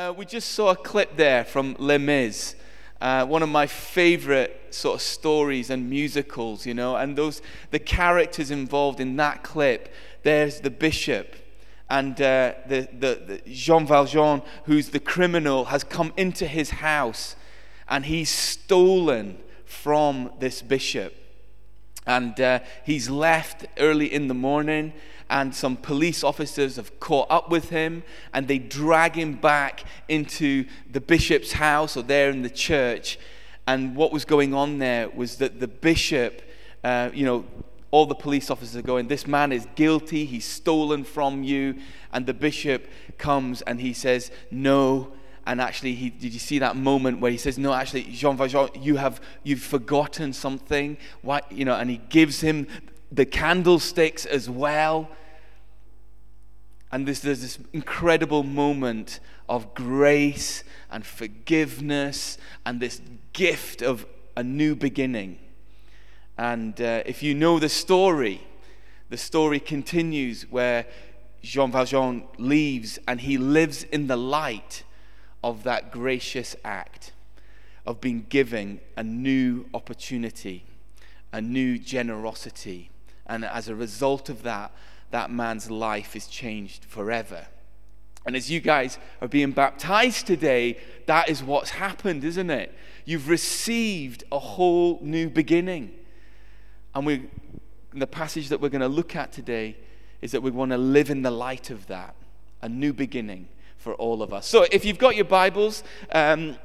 Uh, we just saw a clip there from Les Mis, uh, one of my favorite sort of stories and musicals, you know, and those the characters involved in that clip. There's the bishop, and uh, the, the, the Jean Valjean, who's the criminal, has come into his house, and he's stolen from this bishop, and uh, he's left early in the morning and some police officers have caught up with him and they drag him back into the bishop's house or there in the church. And what was going on there was that the bishop, uh, you know, all the police officers are going, This man is guilty, he's stolen from you. And the bishop comes and he says, No. And actually, he, did you see that moment where he says, No, actually, Jean Valjean, you have you've forgotten something. Why, you know, and he gives him the candlesticks as well. And there's, there's this incredible moment of grace and forgiveness and this gift of a new beginning. And uh, if you know the story, the story continues where Jean Valjean leaves and he lives in the light of that gracious act of being given a new opportunity, a new generosity. And as a result of that, that man's life is changed forever. And as you guys are being baptized today, that is what's happened, isn't it? You've received a whole new beginning. And we, the passage that we're going to look at today is that we want to live in the light of that, a new beginning for all of us. So if you've got your Bibles, um,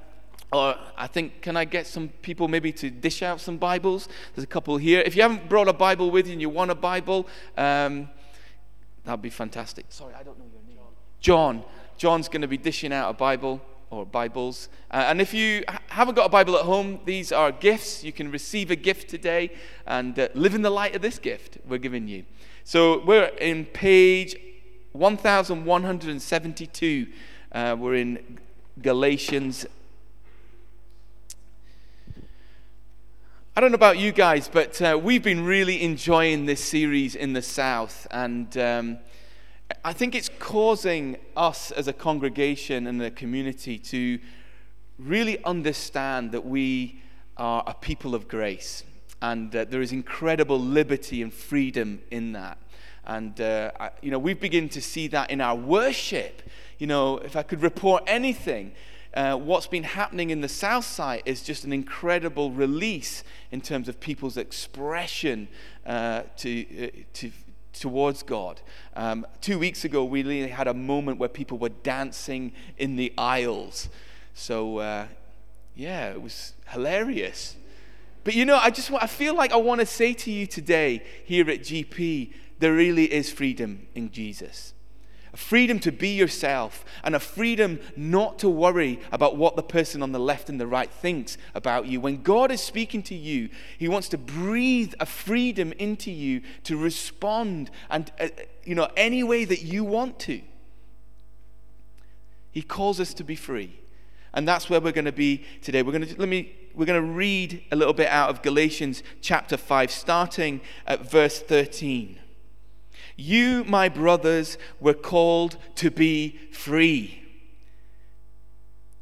or I think, can I get some people maybe to dish out some Bibles? There's a couple here. If you haven't brought a Bible with you and you want a Bible, um, That'd be fantastic. Sorry, I don't know your name. John. John's going to be dishing out a Bible or Bibles. Uh, and if you haven't got a Bible at home, these are gifts. You can receive a gift today and uh, live in the light of this gift we're giving you. So we're in page 1172. Uh, we're in Galatians I don't know about you guys, but uh, we've been really enjoying this series in the South. And um, I think it's causing us as a congregation and a community to really understand that we are a people of grace. And that there is incredible liberty and freedom in that. And, uh, I, you know, we've begun to see that in our worship. You know, if I could report anything, uh, what's been happening in the South Side is just an incredible release in terms of people's expression uh, to, uh, to, towards God. Um, two weeks ago, we really had a moment where people were dancing in the aisles. So, uh, yeah, it was hilarious. But you know, I just want, I feel like I want to say to you today here at GP, there really is freedom in Jesus a freedom to be yourself, and a freedom not to worry about what the person on the left and the right thinks about you. When God is speaking to you, He wants to breathe a freedom into you to respond and, uh, you know, any way that you want to. He calls us to be free. And that's where we're going to be today. We're going to let me we're going to read a little bit out of Galatians chapter 5 starting at verse 13. You, my brothers, were called to be free.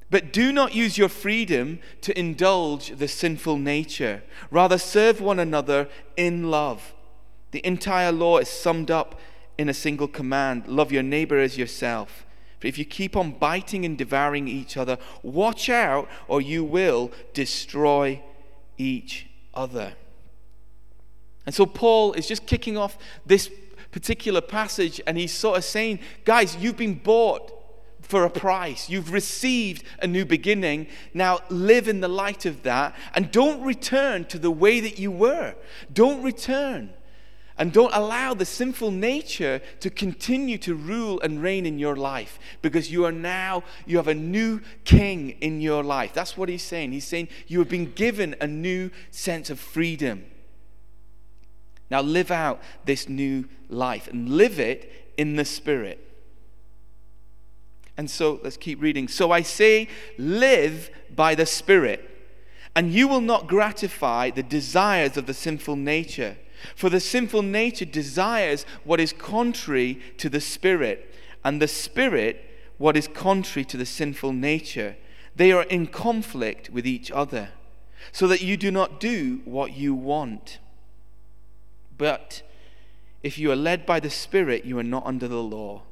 But do not use your freedom to indulge the sinful nature. Rather, serve one another in love. The entire law is summed up in a single command love your neighbor as yourself. For if you keep on biting and devouring each other, watch out, or you will destroy each other. And so, Paul is just kicking off this particular passage, and he's sort of saying, guys, you've been bought for a price. You've received a new beginning. Now live in the light of that and don't return to the way that you were. Don't return. And don't allow the sinful nature to continue to rule and reign in your life because you are now, you have a new king in your life. That's what he's saying. He's saying you have been given a new sense of freedom. Now live out this new life and live it in the Spirit. And so let's keep reading. So I say, live by the Spirit, and you will not gratify the desires of the sinful nature. For the sinful nature desires what is contrary to the Spirit, and the Spirit what is contrary to the sinful nature. They are in conflict with each other, so that you do not do what you want. But if you are led by the Spirit, you are not under the law.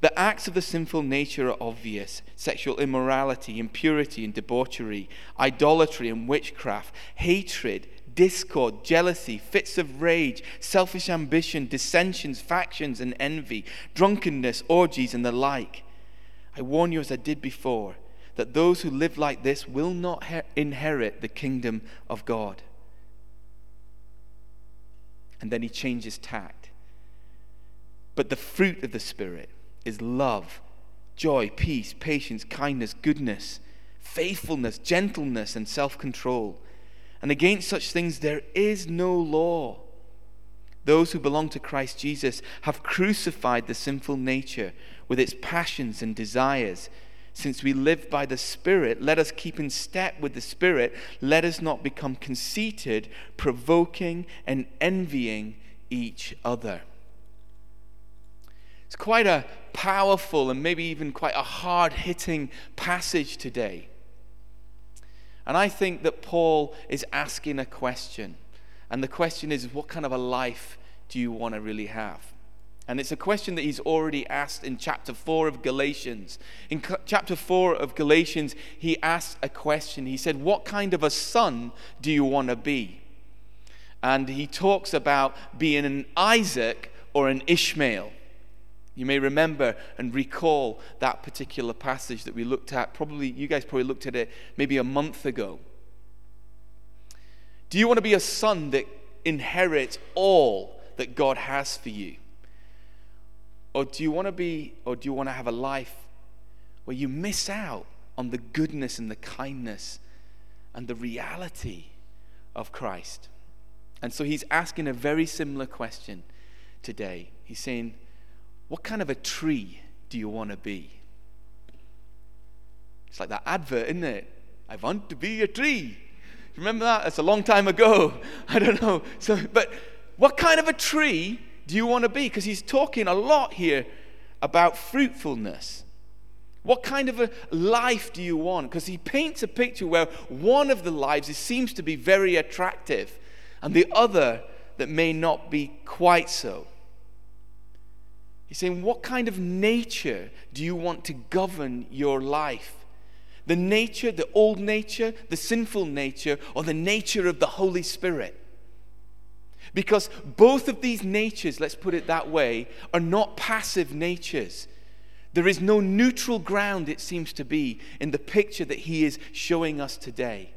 The acts of the sinful nature are obvious sexual immorality, impurity and debauchery, idolatry and witchcraft, hatred, discord, jealousy, fits of rage, selfish ambition, dissensions, factions, and envy, drunkenness, orgies, and the like. I warn you, as I did before, that those who live like this will not inherit the kingdom of God. And then he changes tact. But the fruit of the Spirit is love, joy, peace, patience, kindness, goodness, faithfulness, gentleness, and self control. And against such things there is no law. Those who belong to Christ Jesus have crucified the sinful nature with its passions and desires. Since we live by the Spirit, let us keep in step with the Spirit. Let us not become conceited, provoking, and envying each other. It's quite a powerful and maybe even quite a hard hitting passage today. And I think that Paul is asking a question. And the question is, what kind of a life do you want to really have? And it's a question that he's already asked in chapter 4 of Galatians. In chapter 4 of Galatians, he asked a question. He said, What kind of a son do you want to be? And he talks about being an Isaac or an Ishmael. You may remember and recall that particular passage that we looked at. Probably, you guys probably looked at it maybe a month ago. Do you want to be a son that inherits all that God has for you? Or do you want to be, or do you want to have a life where you miss out on the goodness and the kindness and the reality of Christ? And so he's asking a very similar question today. He's saying, what kind of a tree do you want to be? It's like that advert, isn't it? I want to be a tree. Remember that? That's a long time ago. I don't know. So, but what kind of a tree do you want to be? Because he's talking a lot here about fruitfulness. What kind of a life do you want? Because he paints a picture where one of the lives seems to be very attractive, and the other that may not be quite so. He's saying, What kind of nature do you want to govern your life? The nature, the old nature, the sinful nature, or the nature of the Holy Spirit? Because both of these natures, let's put it that way, are not passive natures. There is no neutral ground, it seems to be, in the picture that he is showing us today.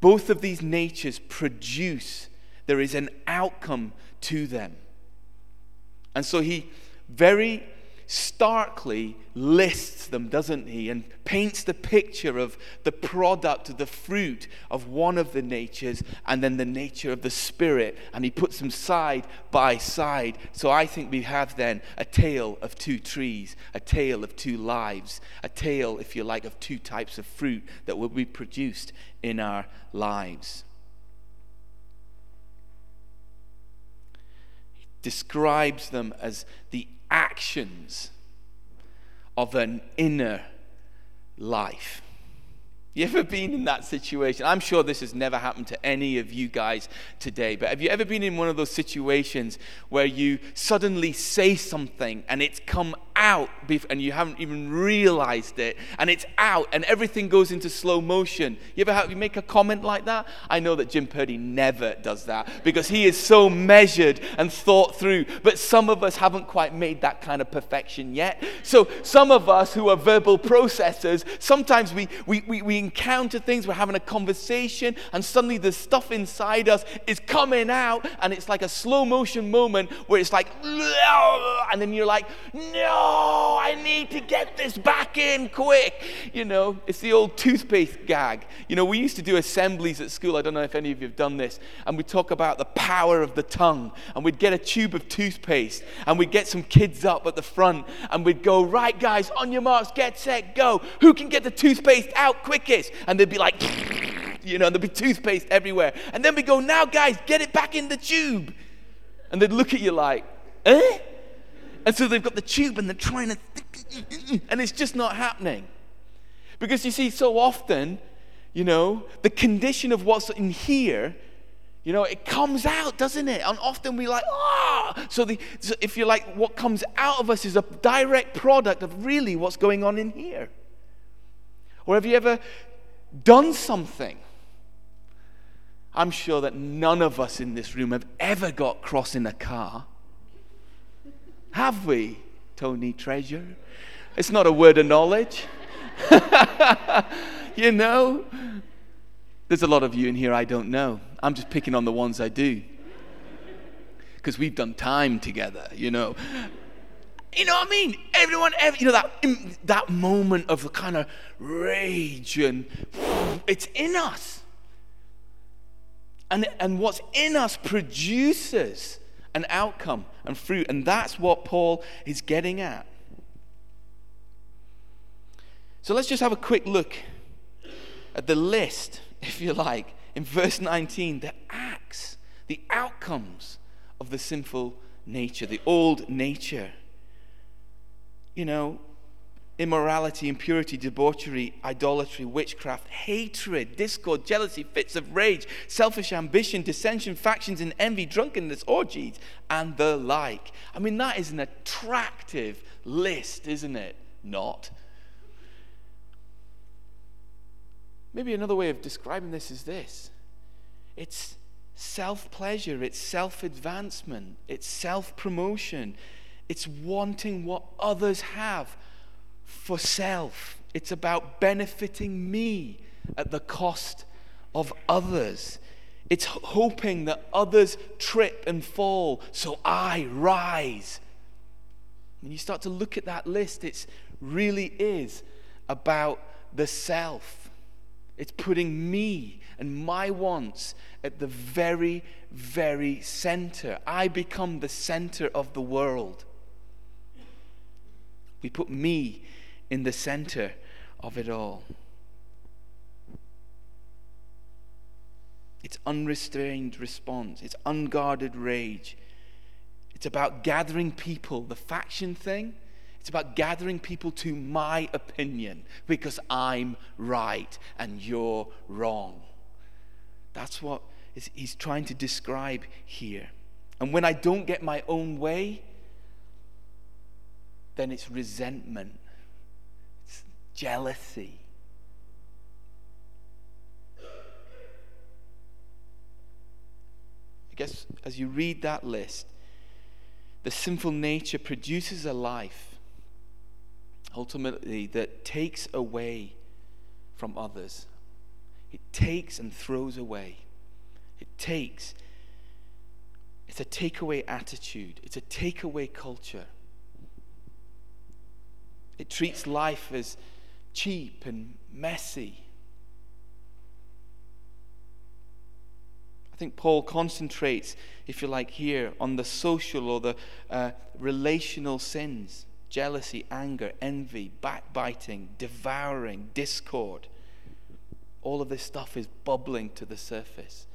Both of these natures produce, there is an outcome to them. And so he very starkly lists them, doesn't he? And paints the picture of the product, of the fruit of one of the natures, and then the nature of the Spirit. And he puts them side by side. So I think we have then a tale of two trees, a tale of two lives, a tale, if you like, of two types of fruit that will be produced in our lives. He describes them as the actions of an inner life. You ever been in that situation? I'm sure this has never happened to any of you guys today, but have you ever been in one of those situations where you suddenly say something and it's come out and you haven't even realized it and it's out and everything goes into slow motion. You ever have, you make a comment like that? I know that Jim Purdy never does that because he is so measured and thought through. But some of us haven't quite made that kind of perfection yet. So some of us who are verbal processors, sometimes we, we, we, we encounter things, we're having a conversation and suddenly the stuff inside us is coming out and it's like a slow motion moment where it's like, and then you're like, no oh, I need to get this back in quick. You know, it's the old toothpaste gag. You know, we used to do assemblies at school. I don't know if any of you have done this. And we'd talk about the power of the tongue. And we'd get a tube of toothpaste and we'd get some kids up at the front and we'd go, right, guys, on your marks, get set, go. Who can get the toothpaste out quickest? And they'd be like, you know, there'd be toothpaste everywhere. And then we'd go, now, guys, get it back in the tube. And they'd look at you like, eh? And so they've got the tube and they're trying to, and it's just not happening. Because you see, so often, you know, the condition of what's in here, you know, it comes out, doesn't it? And often we like, ah! So, the, so if you like, what comes out of us is a direct product of really what's going on in here. Or have you ever done something? I'm sure that none of us in this room have ever got cross in a car. Have we, Tony Treasure? It's not a word of knowledge. you know? There's a lot of you in here I don't know. I'm just picking on the ones I do. Because we've done time together, you know. You know what I mean? Everyone, every, you know, that, that moment of the kind of rage and it's in us. And, and what's in us produces an outcome and fruit. And that's what Paul is getting at. So let's just have a quick look at the list, if you like, in verse 19, the acts, the outcomes of the sinful nature, the old nature. You know, immorality, impurity, debauchery, idolatry, witchcraft, hatred, discord, jealousy, fits of rage, selfish ambition, dissension, factions, and envy, drunkenness, orgies, and the like. I mean, that is an attractive list, isn't it? Not. Maybe another way of describing this is this it's self pleasure, it's self advancement, it's self promotion, it's wanting what others have for self. It's about benefiting me at the cost of others. It's hoping that others trip and fall so I rise. When you start to look at that list, it really is about the self. It's putting me and my wants at the very, very center. I become the center of the world. We put me in the center of it all. It's unrestrained response, it's unguarded rage. It's about gathering people, the faction thing it's about gathering people to my opinion because I'm right and you're wrong. That's what he's trying to describe here. And when I don't get my own way, then it's resentment, it's jealousy. I guess as you read that list, the sinful nature produces a life ultimately that takes away from others. It takes and throws away. It takes. It's a takeaway attitude, it's a takeaway culture. It treats life as cheap and messy. I think Paul concentrates, if you like, here on the social or the uh, relational sins jealousy, anger, envy, backbiting, devouring, discord. All of this stuff is bubbling to the surface.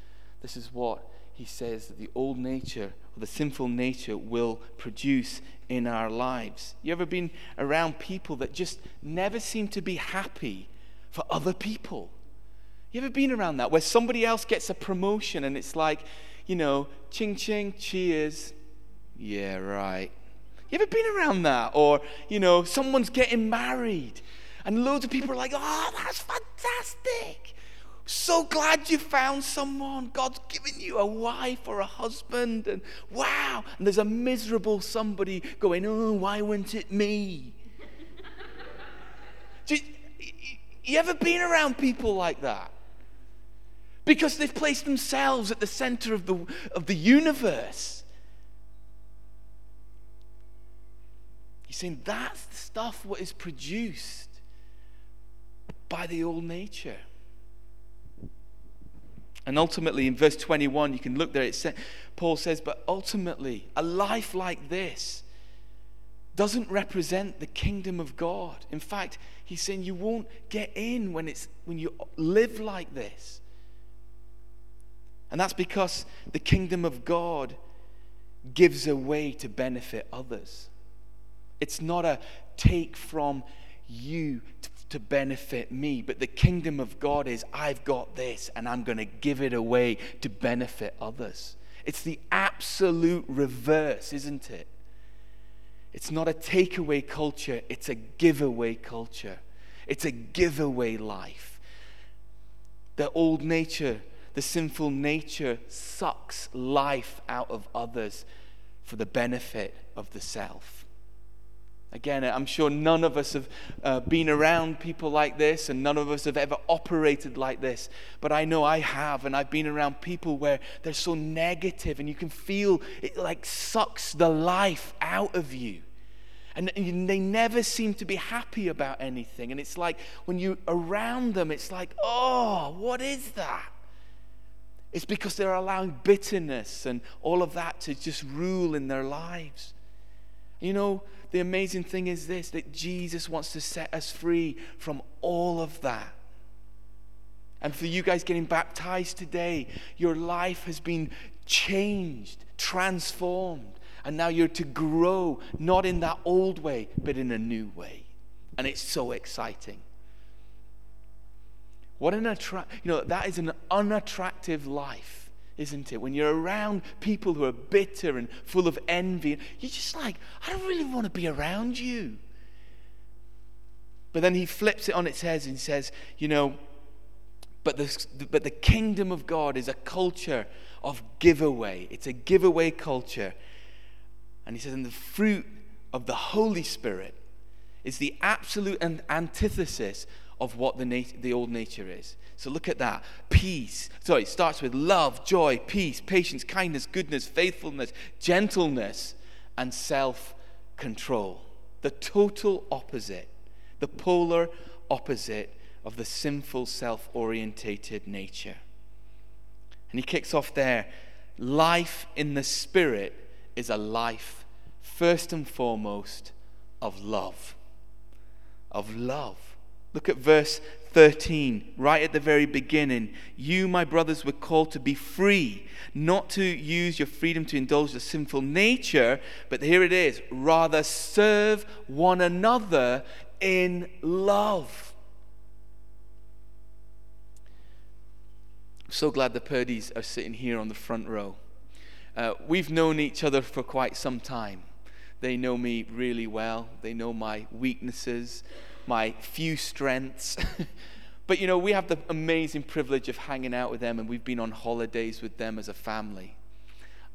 This is what he says that the old nature, the sinful nature, will produce in our lives. You ever been around people that just never seem to be happy for other people? You ever been around that where somebody else gets a promotion and it's like, you know, ching ching, cheers. Yeah, right. You ever been around that? Or, you know, someone's getting married and loads of people are like, oh, that's fantastic. So glad you found someone. God's given you a wife or a husband, and wow. And there's a miserable somebody going, oh, why wasn't it me? you, you ever been around people like that? Because they've placed themselves at the center of the, of the universe. He's saying that's the stuff what is produced by the old nature. And ultimately, in verse 21, you can look there, it Paul says, but ultimately, a life like this doesn't represent the kingdom of God. In fact, he's saying you won't get in when, it's, when you live like this. And that's because the kingdom of God gives away to benefit others. It's not a take from you to, benefit me, but the kingdom of God is I've got this and I'm going to give it away to benefit others. It's the absolute reverse, isn't it? It's not a takeaway culture, it's a giveaway culture. It's a giveaway life. The old nature, the sinful nature, sucks life out of others for the benefit of the self. Again, I'm sure none of us have uh, been around people like this, and none of us have ever operated like this. But I know I have, and I've been around people where they're so negative, and you can feel it like sucks the life out of you. And they never seem to be happy about anything. And it's like when you're around them, it's like, oh, what is that? It's because they're allowing bitterness and all of that to just rule in their lives. You know, the amazing thing is this that Jesus wants to set us free from all of that. And for you guys getting baptized today, your life has been changed, transformed. And now you're to grow, not in that old way, but in a new way. And it's so exciting. What an attract, you know, that is an unattractive life isn't it? When you're around people who are bitter and full of envy, you're just like, I don't really want to be around you. But then he flips it on its head and says, you know, but the, but the kingdom of God is a culture of giveaway. It's a giveaway culture. And he says, and the fruit of the Holy Spirit is the absolute antithesis of what the, nat- the old nature is. So look at that. Peace. Sorry, it starts with love, joy, peace, patience, kindness, goodness, faithfulness, gentleness, and self control. The total opposite, the polar opposite of the sinful, self orientated nature. And he kicks off there life in the Spirit is a life, first and foremost, of love. Of love. Look at verse 13, right at the very beginning. You, my brothers, were called to be free, not to use your freedom to indulge the sinful nature, but here it is rather serve one another in love. So glad the Purdy's are sitting here on the front row. Uh, we've known each other for quite some time. They know me really well, they know my weaknesses my few strengths. but you know, we have the amazing privilege of hanging out with them, and we've been on holidays with them as a family.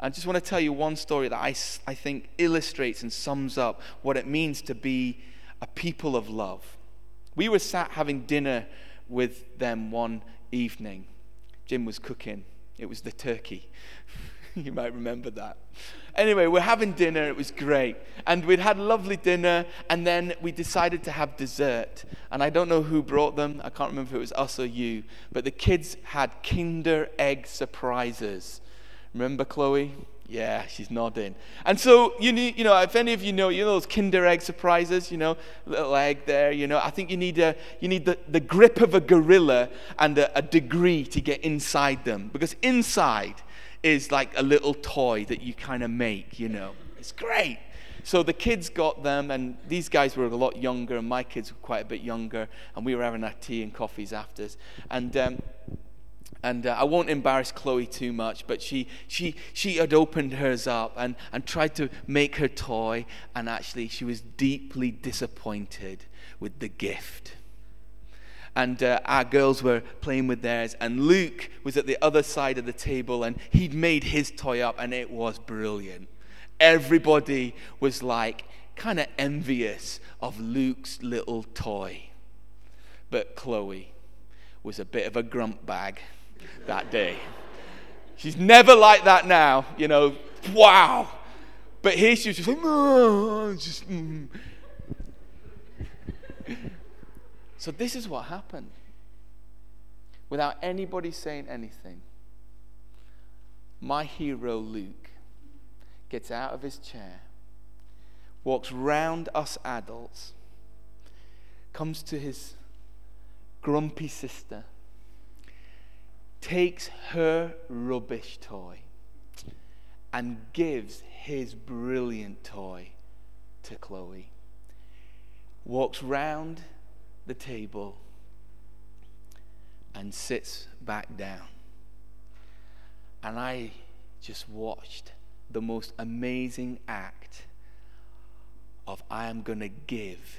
I just want to tell you one story that I, I think illustrates and sums up what it means to be a people of love. We were sat having dinner with them one evening. Jim was cooking, it was the turkey. you might remember that. Anyway, we're having dinner. It was great. And we'd had lovely dinner, and then we decided to have dessert. And I don't know who brought them. I can't remember if it was us or you. But the kids had Kinder Egg surprises. Remember Chloe? Yeah, she's nodding. And so, you need, you know, if any of you know, you know those Kinder Egg surprises, you know, little egg there, you know, I think you need, a, you need the, the grip of a gorilla and a, a degree to get inside them. Because inside, is like a little toy that you kind of make, you know. It's great. So the kids got them, and these guys were a lot younger, and my kids were quite a bit younger, and we were having our tea and coffees after. And um, and uh, I won't embarrass Chloe too much, but she she she had opened hers up and and tried to make her toy, and actually she was deeply disappointed with the gift and uh, our girls were playing with theirs. And Luke was at the other side of the table, and he'd made his toy up, and it was brilliant. Everybody was like kind of envious of Luke's little toy. But Chloe was a bit of a grump bag that day. She's never like that now, you know. Wow. But here she was just like, oh, just. Mm. So, this is what happened. Without anybody saying anything, my hero Luke gets out of his chair, walks round us adults, comes to his grumpy sister, takes her rubbish toy, and gives his brilliant toy to Chloe. walks round the table and sits back down. And I just watched the most amazing act of I am going to give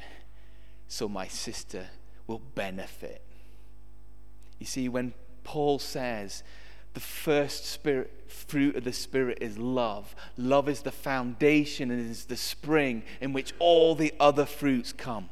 so my sister will benefit. You see, when Paul says the first spirit, fruit of the Spirit is love, love is the foundation and is the spring in which all the other fruits come.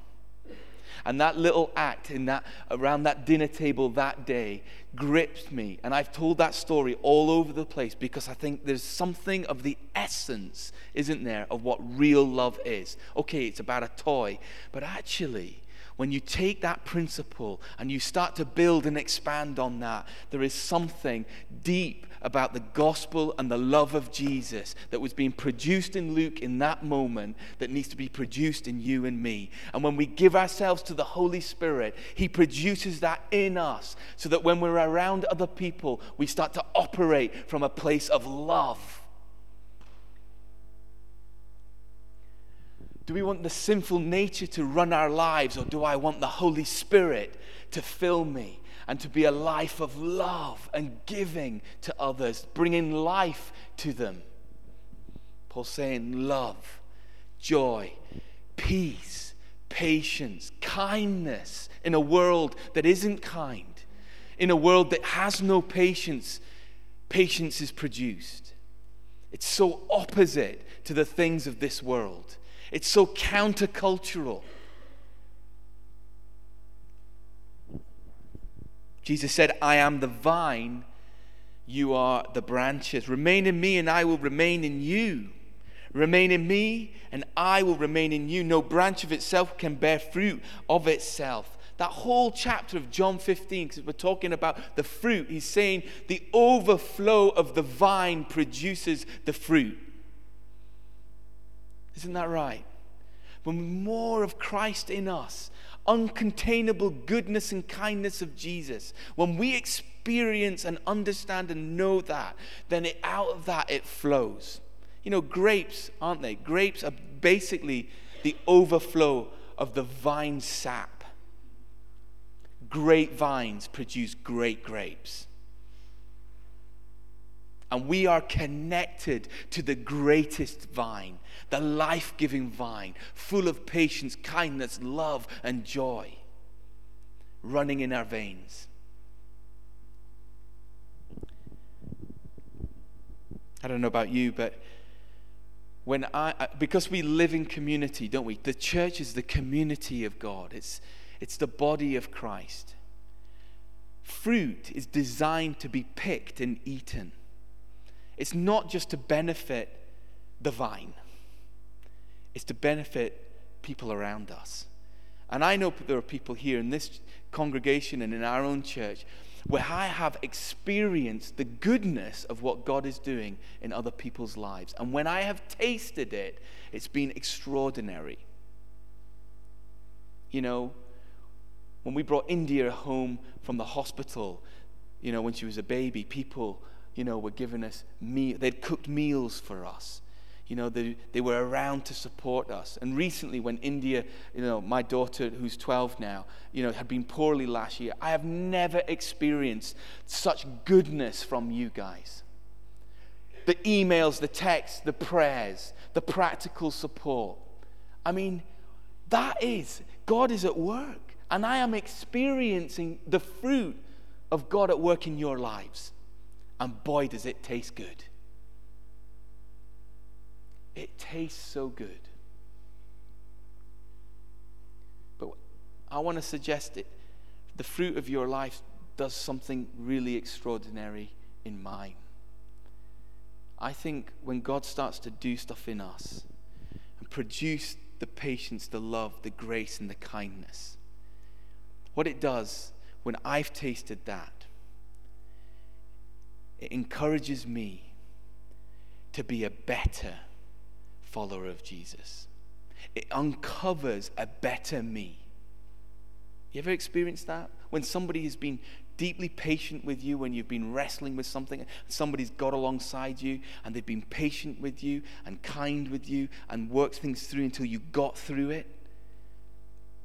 And that little act in that, around that dinner table that day gripped me. And I've told that story all over the place because I think there's something of the essence, isn't there, of what real love is. Okay, it's about a toy, but actually, when you take that principle and you start to build and expand on that, there is something deep about the gospel and the love of Jesus that was being produced in Luke in that moment that needs to be produced in you and me. And when we give ourselves to the Holy Spirit, He produces that in us so that when we're around other people, we start to operate from a place of love. Do we want the sinful nature to run our lives, or do I want the Holy Spirit to fill me and to be a life of love and giving to others, bringing life to them? Paul saying, love, joy, peace, patience, kindness in a world that isn't kind, in a world that has no patience, patience is produced. It's so opposite to the things of this world. It's so countercultural. Jesus said, I am the vine, you are the branches. Remain in me, and I will remain in you. Remain in me, and I will remain in you. No branch of itself can bear fruit of itself. That whole chapter of John 15, because we're talking about the fruit, he's saying the overflow of the vine produces the fruit. Isn't that right? When more of Christ in us, uncontainable goodness and kindness of Jesus, when we experience and understand and know that, then it, out of that it flows. You know, grapes, aren't they? Grapes are basically the overflow of the vine sap. Great vines produce great grapes. And we are connected to the greatest vine, the life giving vine, full of patience, kindness, love, and joy running in our veins. I don't know about you, but when I, because we live in community, don't we? The church is the community of God, it's, it's the body of Christ. Fruit is designed to be picked and eaten. It's not just to benefit the vine, it's to benefit people around us. And I know there are people here in this congregation and in our own church where I have experienced the goodness of what God is doing in other people's lives. And when I have tasted it, it's been extraordinary. You know, when we brought India home from the hospital, you know, when she was a baby, people you know, were giving us meal. They'd cooked meals for us. You know, they, they were around to support us. And recently, when India, you know, my daughter, who's 12 now, you know, had been poorly last year, I have never experienced such goodness from you guys. The emails, the texts, the prayers, the practical support. I mean, that is, God is at work. And I am experiencing the fruit of God at work in your lives. And boy, does it taste good. It tastes so good. But I want to suggest it. The fruit of your life does something really extraordinary in mine. I think when God starts to do stuff in us and produce the patience, the love, the grace, and the kindness, what it does when I've tasted that it encourages me to be a better follower of Jesus. It uncovers a better me. You ever experienced that? When somebody has been deeply patient with you, when you've been wrestling with something, somebody's got alongside you and they've been patient with you and kind with you and worked things through until you got through it.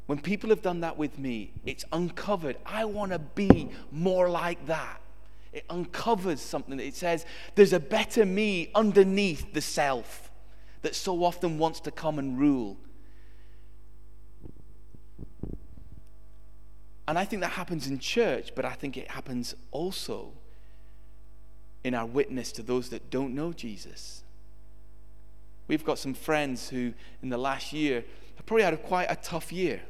when people have done that with me, it's uncovered. I want to be more like that. It uncovers something. It says there's a better me underneath the self that so often wants to come and rule. And I think that happens in church, but I think it happens also in our witness to those that don't know Jesus. We've got some friends who, in the last year, have probably had a, quite a tough year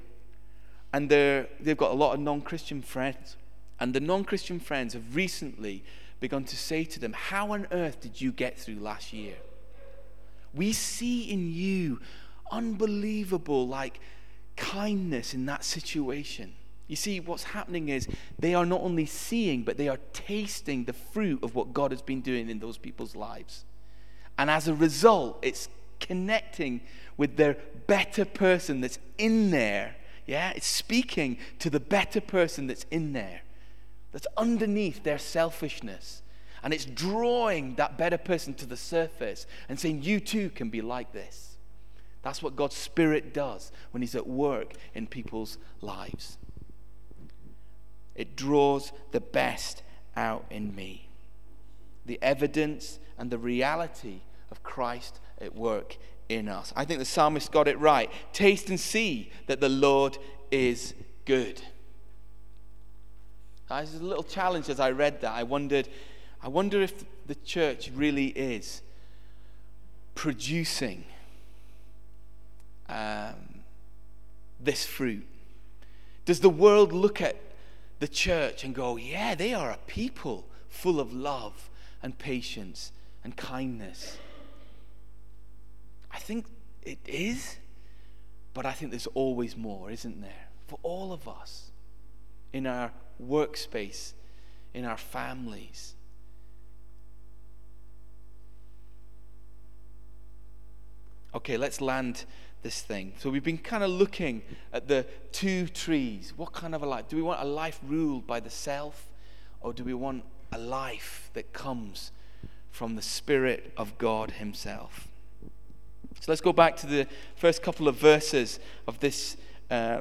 and they've got a lot of non Christian friends. And the non Christian friends have recently begun to say to them, How on earth did you get through last year? We see in you unbelievable, like, kindness in that situation. You see, what's happening is they are not only seeing, but they are tasting the fruit of what God has been doing in those people's lives. And as a result, it's connecting with their better person that's in there yeah, it's speaking to the better person that's in there, that's underneath their selfishness. And it's drawing that better person to the surface and saying, You too can be like this. That's what God's Spirit does when He's at work in people's lives. It draws the best out in me. The evidence and the reality of Christ at work in us. I think the psalmist got it right. Taste and see that the Lord is good. I was a little challenge as I read that. I wondered, I wonder if the church really is producing um, this fruit. Does the world look at the church and go, yeah, they are a people full of love and patience and kindness? I think it is, but I think there's always more, isn't there? For all of us, in our workspace, in our families. Okay, let's land this thing. So we've been kind of looking at the two trees. What kind of a life? Do we want a life ruled by the self, or do we want a life that comes from the Spirit of God Himself? So let's go back to the first couple of verses of this uh,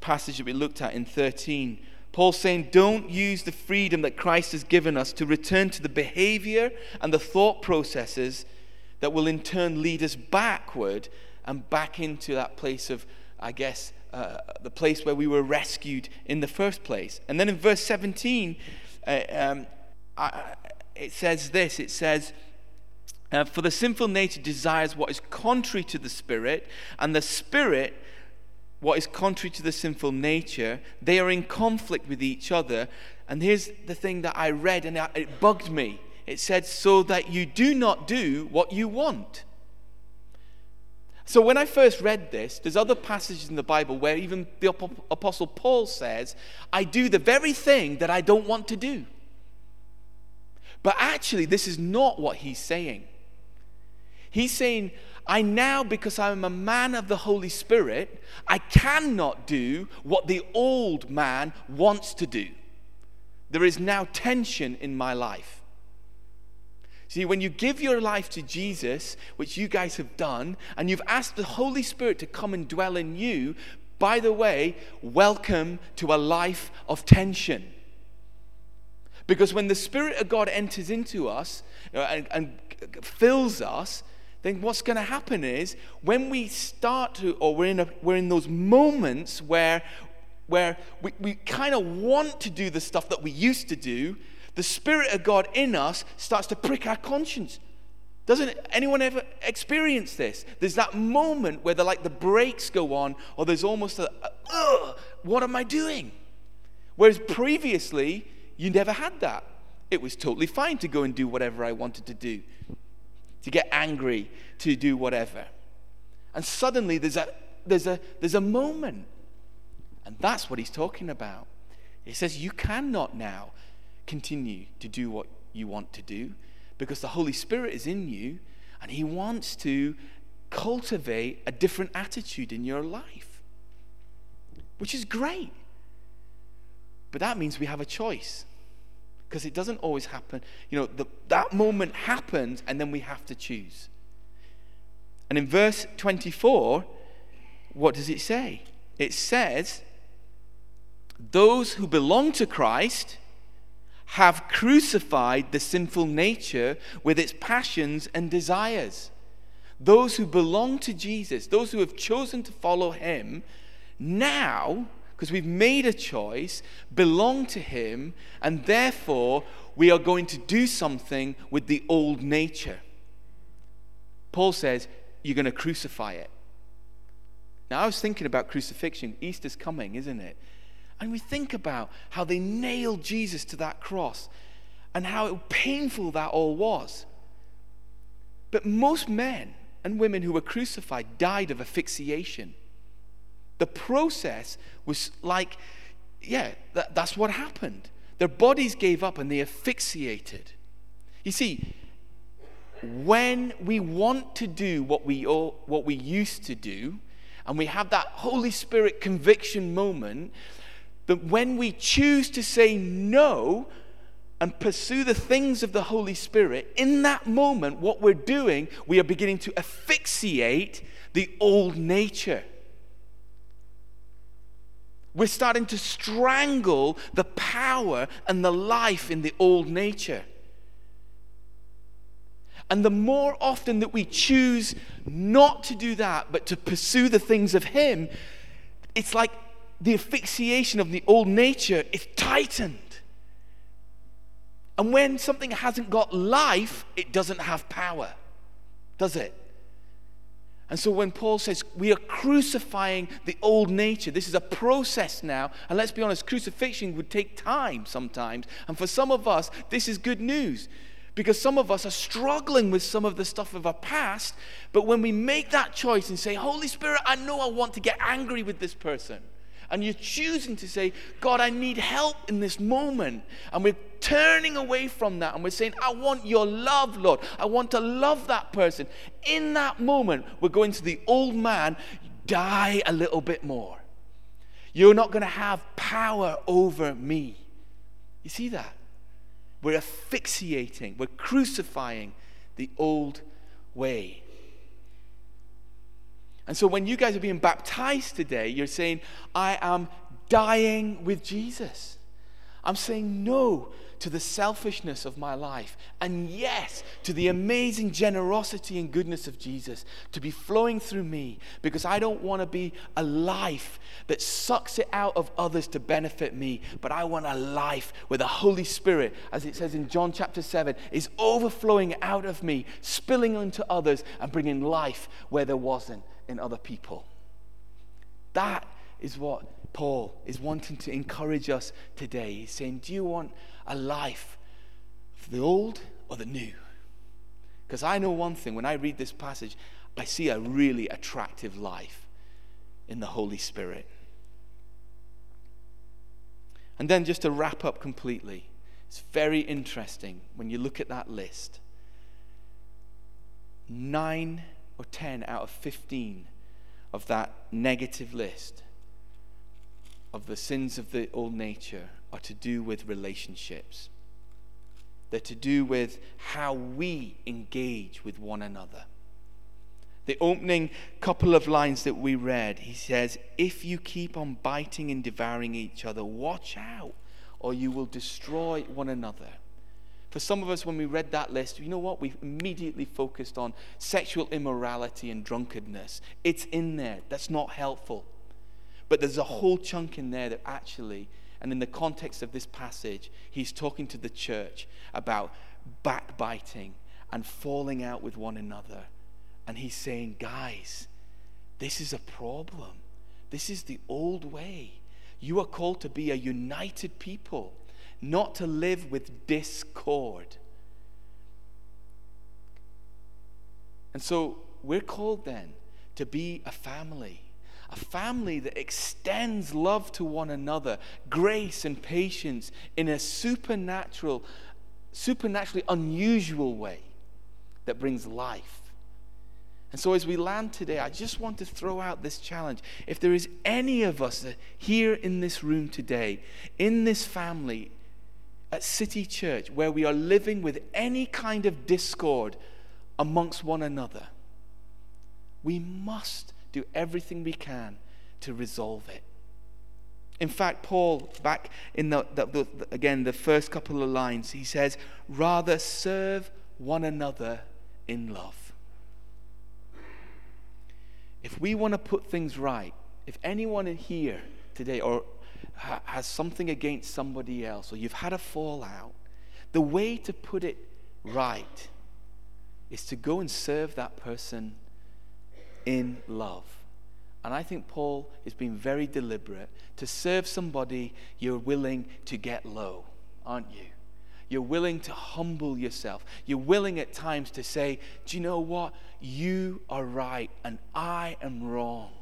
passage that we looked at in 13. Paul's saying, Don't use the freedom that Christ has given us to return to the behavior and the thought processes that will in turn lead us backward and back into that place of, I guess, uh, the place where we were rescued in the first place. And then in verse 17, uh, um, I, it says this it says, uh, for the sinful nature desires what is contrary to the spirit, and the spirit what is contrary to the sinful nature. They are in conflict with each other. And here's the thing that I read, and it bugged me. It said, So that you do not do what you want. So when I first read this, there's other passages in the Bible where even the Apostle Paul says, I do the very thing that I don't want to do. But actually, this is not what he's saying. He's saying, I now, because I'm a man of the Holy Spirit, I cannot do what the old man wants to do. There is now tension in my life. See, when you give your life to Jesus, which you guys have done, and you've asked the Holy Spirit to come and dwell in you, by the way, welcome to a life of tension. Because when the Spirit of God enters into us uh, and, and fills us, then what's going to happen is when we start to, or we're in, a, we're in those moments where, where we, we kind of want to do the stuff that we used to do, the Spirit of God in us starts to prick our conscience. Doesn't anyone ever experience this? There's that moment where the, like the brakes go on, or there's almost a, ugh, what am I doing? Whereas previously, you never had that. It was totally fine to go and do whatever I wanted to do to get angry, to do whatever. And suddenly there's a, there's a, there's a moment. And that's what he's talking about. He says, You cannot now continue to do what you want to do because the Holy Spirit is in you and he wants to cultivate a different attitude in your life, which is great. But that means we have a choice because it doesn't always happen. You know, the, that moment happens and then we have to choose. And in verse 24, what does it say? it says, Those who belong to Christ have crucified the sinful nature with its passions and desires. Those who belong to Jesus, those who have chosen to follow him, now, because we've made a choice, belong to him, and therefore we are going to do something with the old nature. Paul says, You're going to crucify it. Now, I was thinking about crucifixion. Easter's coming, isn't it? And we think about how they nailed Jesus to that cross and how painful that all was. But most men and women who were crucified died of asphyxiation. The process was like, yeah, that, that's what happened. Their bodies gave up and they asphyxiated. You see, when we want to do what we, what we used to do, and we have that Holy Spirit conviction moment, that when we choose to say no and pursue the things of the Holy Spirit, in that moment, what we're doing, we are beginning to asphyxiate the old nature. We're starting to strangle the power and the life in the old nature. And the more often that we choose not to do that, but to pursue the things of Him, it's like the asphyxiation of the old nature is tightened. And when something hasn't got life, it doesn't have power, does it? And so when Paul says we are crucifying the old nature, this is a process now. And let's be honest, crucifixion would take time sometimes. And for some of us, this is good news because some of us are struggling with some of the stuff of our past. But when we make that choice and say, Holy Spirit, I know I want to get angry with this person and you're choosing to say, God, I need help in this moment. And we're turning away from that and we're saying, I want your love, Lord. I want to love that person. In that moment, we're going to the old man, die a little bit more. You're not going to have power over me. You see that? We're asphyxiating, we're crucifying the old way. And so when you guys are being baptized today, you're saying, I am dying with Jesus. I'm saying no to the selfishness of my life, and yes to the amazing generosity and goodness of Jesus to be flowing through me because I don't want to be a life that sucks it out of others to benefit me, but I want a life where the Holy Spirit, as it says in John chapter 7, is overflowing out of me, spilling onto others, and bringing life where there wasn't in other people. That is what Paul is wanting to encourage us today. He's saying, Do you want a life for the old or the new? Because I know one thing when I read this passage, I see a really attractive life in the Holy Spirit. And then, just to wrap up completely, it's very interesting when you look at that list. Nine or 10 out of 15 of that negative list of the sins of the old nature are to do with relationships. They're to do with how we engage with one another. The opening couple of lines that we read, he says, If you keep on biting and devouring each other, watch out, or you will destroy one another. For some of us, when we read that list, you know what? We immediately focused on sexual immorality and drunkenness. It's in there. That's not helpful. But there's a whole chunk in there that actually, and in the context of this passage, he's talking to the church about backbiting and falling out with one another. And he's saying, guys, this is a problem. This is the old way. You are called to be a united people not to live with discord. And so we're called then to be a family, a family that extends love to one another, grace and patience in a supernatural, supernaturally unusual way that brings life. And so, as we land today, I just want to throw out this challenge. If there is any of us here in this room today, in this family, at City Church where we are living with any kind of discord amongst one another, we must do everything we can to resolve it. In fact, Paul, back in the, the, the, again the first couple of lines, he says, "Rather serve one another in love." If we want to put things right, if anyone in here today or has something against somebody else, or you've had a fallout, the way to put it right is to go and serve that person in love. And I think Paul is being very deliberate. To serve somebody, you're willing to get low, aren't you? You're willing to humble yourself. You're willing at times to say, Do you know what? You are right and I am wrong.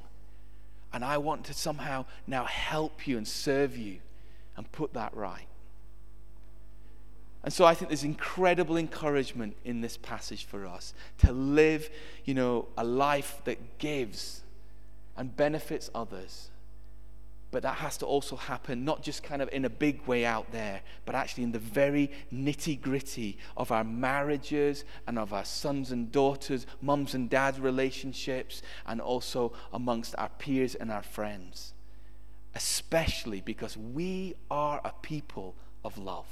And I want to somehow now help you and serve you and put that right. And so I think there's incredible encouragement in this passage for us to live, you know, a life that gives and benefits others. But that has to also happen not just kind of in a big way out there, but actually in the very nitty gritty of our marriages and of our sons and daughters, mums and dads relationships, and also amongst our peers and our friends. Especially because we are a people of love.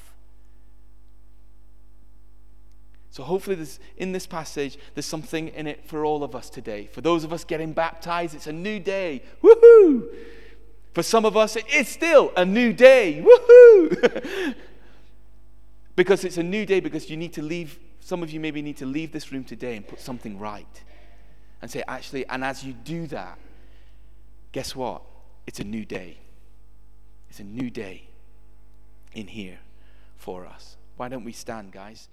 So hopefully this, in this passage, there's something in it for all of us today. For those of us getting baptized, it's a new day. Woohoo! For some of us, it's still a new day. Woohoo! because it's a new day because you need to leave, some of you maybe need to leave this room today and put something right. And say, actually, and as you do that, guess what? It's a new day. It's a new day in here for us. Why don't we stand, guys?